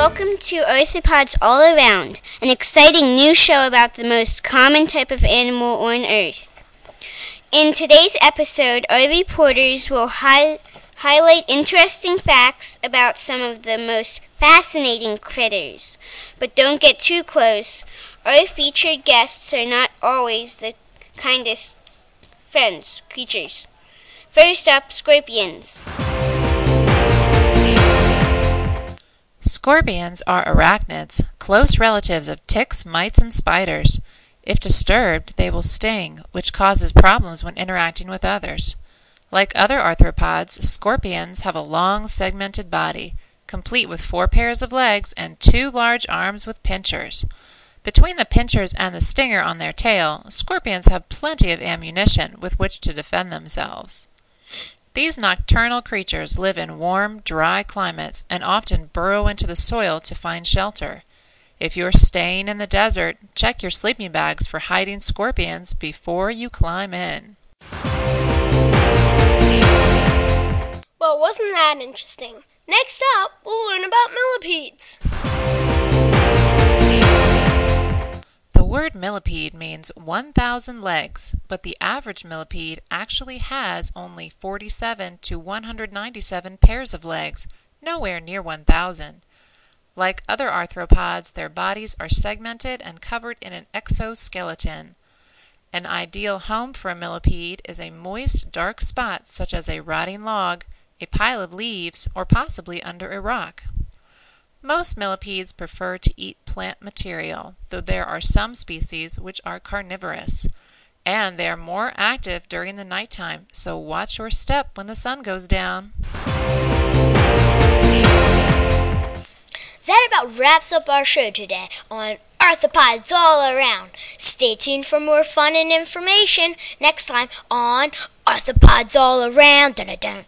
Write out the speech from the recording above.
to Arthropods All Around, an exciting new show about the most common type of animal on Earth. In today's episode, our reporters will hi- highlight interesting facts about some of the most fascinating critters. But don't get too close. Our featured guests are not always the kindest friends, creatures. First up, scorpions. Scorpions are arachnids, close relatives of ticks, mites, and spiders. If disturbed, they will sting, which causes problems when interacting with others. Like other arthropods, scorpions have a long segmented body, complete with four pairs of legs and two large arms with pincers. Between the pincers and the stinger on their tail, scorpions have plenty of ammunition with which to defend themselves. These nocturnal creatures live in warm, dry climates and often burrow into the soil to find shelter. If you're staying in the desert, check your sleeping bags for hiding scorpions before you climb in. Well, wasn't that interesting? Next up, we'll learn about millipedes. Word millipede means 1,000 legs, but the average millipede actually has only 47 to 197 pairs of legs, nowhere near 1,000. Like other arthropods, their bodies are segmented and covered in an exoskeleton. An ideal home for a millipede is a moist, dark spot such as a rotting log, a pile of leaves, or possibly under a rock. Most millipedes prefer to eat plant material, though there are some species which are carnivorous. And they are more active during the night time, so watch your step when the sun goes down. That about wraps up our show today on Arthropods All Around. Stay tuned for more fun and information next time on Arthropods All Around. Dun-dun-dun.